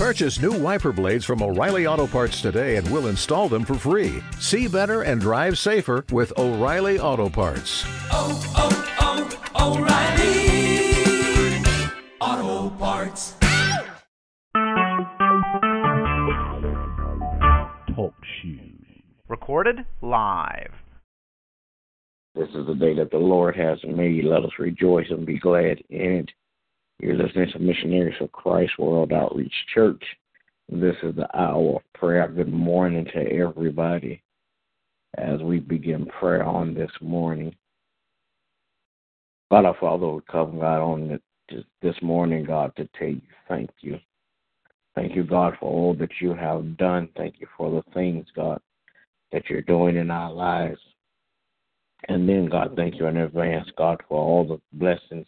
Purchase new wiper blades from O'Reilly Auto Parts today and we'll install them for free. See better and drive safer with O'Reilly Auto Parts. Oh, oh, oh, O'Reilly Auto Parts. Talk shoes. Recorded live. This is the day that the Lord has made. Let us rejoice and be glad in it. You're listening to Missionaries of Christ World Outreach Church. This is the hour of prayer. Good morning to everybody as we begin prayer on this morning. God, our Father, we come, God, on this morning, God, to tell you thank you. Thank you, God, for all that you have done. Thank you for the things, God, that you're doing in our lives. And then, God, thank you in advance, God, for all the blessings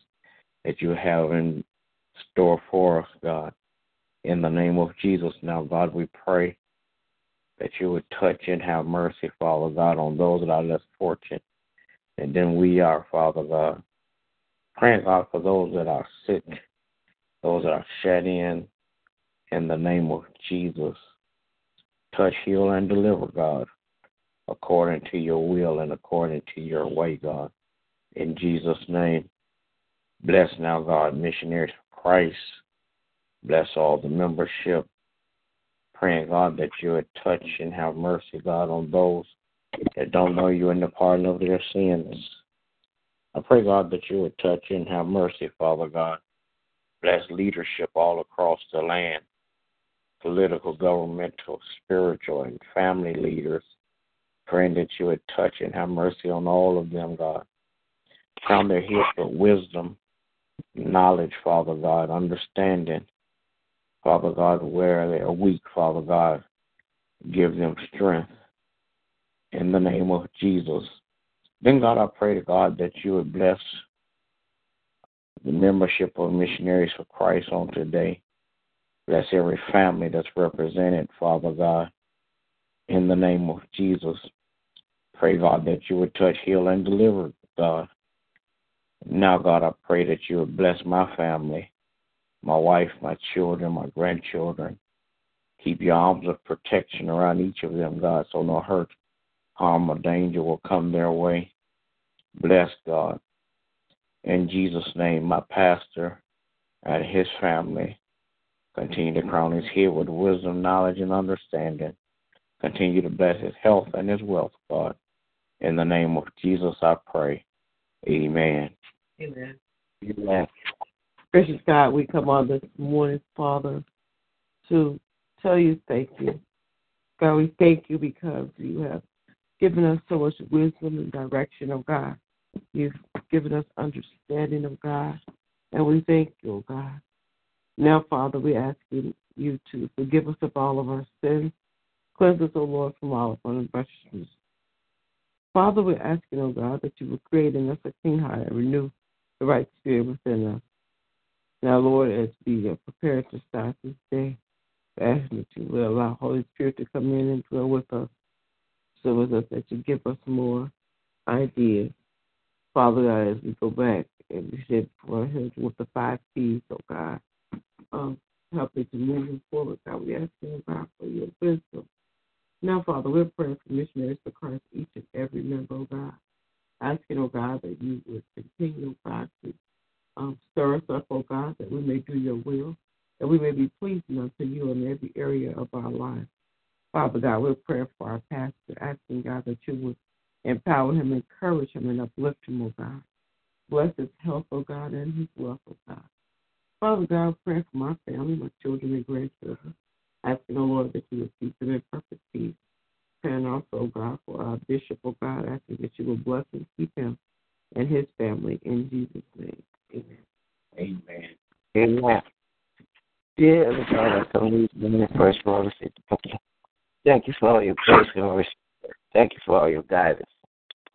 that you have in store for us, God. In the name of Jesus, now, God, we pray that you would touch and have mercy, Father God, on those that are less fortunate. And then we are, Father God. Praying, God, for those that are sick, those that are shut in, in the name of Jesus. Touch, heal, and deliver, God, according to your will and according to your way, God. In Jesus' name. Bless now, God, missionaries for Christ. Bless all the membership. Praying, God, that you would touch and have mercy, God, on those that don't know you in the pardon of their sins. I pray, God, that you would touch and have mercy, Father God. Bless leadership all across the land political, governmental, spiritual, and family leaders. Praying that you would touch and have mercy on all of them, God. Crown their heads with wisdom, knowledge, Father God, understanding, Father God, where they are weak, Father God, give them strength in the name of Jesus. Then, God, I pray to God that you would bless the membership of missionaries for Christ on today. Bless every family that's represented, Father God, in the name of Jesus. Pray, God, that you would touch, heal, and deliver, God. Now, God, I pray that you would bless my family, my wife, my children, my grandchildren. Keep your arms of protection around each of them, God, so no hurt, harm, or danger will come their way. Bless, God. In Jesus' name, my pastor and his family continue to crown his head with wisdom, knowledge, and understanding. Continue to bless his health and his wealth, God. In the name of Jesus, I pray. Amen. Amen. Amen. Gracious God, we come on this morning, Father, to tell you thank you. God, we thank you because you have given us so much wisdom and direction, oh God. You've given us understanding of God, and we thank you, oh God. Now, Father, we ask you, you to forgive us of all of our sins. Cleanse us, O Lord, from all of our unrighteousness. Father, we're asking, O God, that you would create in us a clean heart and renew the right spirit within us. Now, Lord, as we are prepared to start this day, we're asking that you will allow Holy Spirit to come in and dwell with us. So with us that you give us more ideas. Father God, as we go back and we said before with the five P's, oh God, um, help us to move forward. God, we ask you, God, for your wisdom. Now, Father, we're praying for missionaries Christ, each and every member, oh God. Asking, oh God, that you would continue, oh God, to um, stir us up, oh God, that we may do your will, that we may be pleasing unto you in every area of our life. Father God, we're praying for our pastor, asking, God, that you would empower him, encourage him, and uplift him, oh God. Bless his health, oh God, and his wealth, oh God. Father God, pray for my family, my children and grandchildren. Asking, the Lord, that you would keep them in perfect peace. And also, God, for our bishop, oh God, asking that you will bless and keep him and his family in Jesus' name. Amen. Amen. Amen. Dear God, I come to you first of all to say thank you. Thank you for all your grace and mercy. Thank you for all your guidance.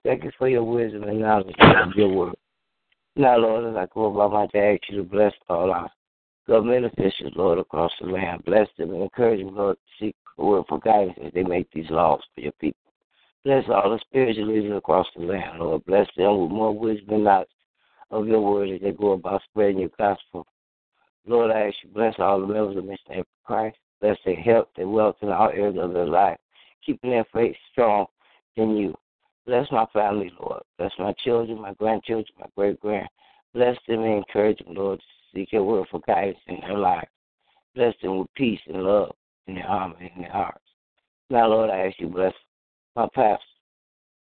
Thank you for your wisdom and knowledge of your word. Now, Lord, as I go about my day, I ask you to bless all our government officials, Lord, across the land. Bless them and encourage them, Lord, to seek the word for guidance as they make these laws for your people. Bless all the spiritual leaders across the land, Lord. Bless them with more wisdom and knowledge of your word as they go about spreading your gospel. Lord, I ask you bless all the members of Mission of Christ. Bless their health, their wealth, and all areas of their life. Keeping their faith strong in you. Bless my family, Lord. Bless my children, my grandchildren, my great grand. Bless them and encourage them, Lord, to seek your word for guidance in their lives. Bless them with peace and love in their armor and in their hearts. Now, Lord, I ask you bless my pastor.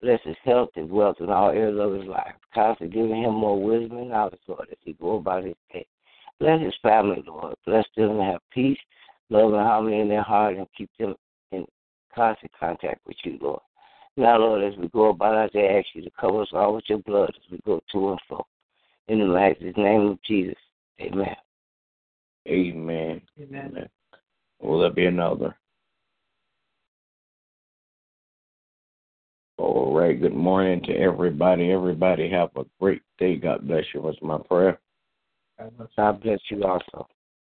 Bless his health, his wealth, and all areas of his life. Constantly giving him more wisdom and knowledge, Lord, as he go about his day. Bless his family, Lord. Bless them to have peace, love, and harmony in their heart, and keep them in constant contact with you, Lord. Now, Lord, as we go about our day, I ask you to cover us all with your blood as we go to and fro. In the master's name of Jesus, amen. Amen. Amen. Amen. Will there be another? All right. Good morning to everybody. Everybody have a great day. God bless you. Was my prayer. God bless you also.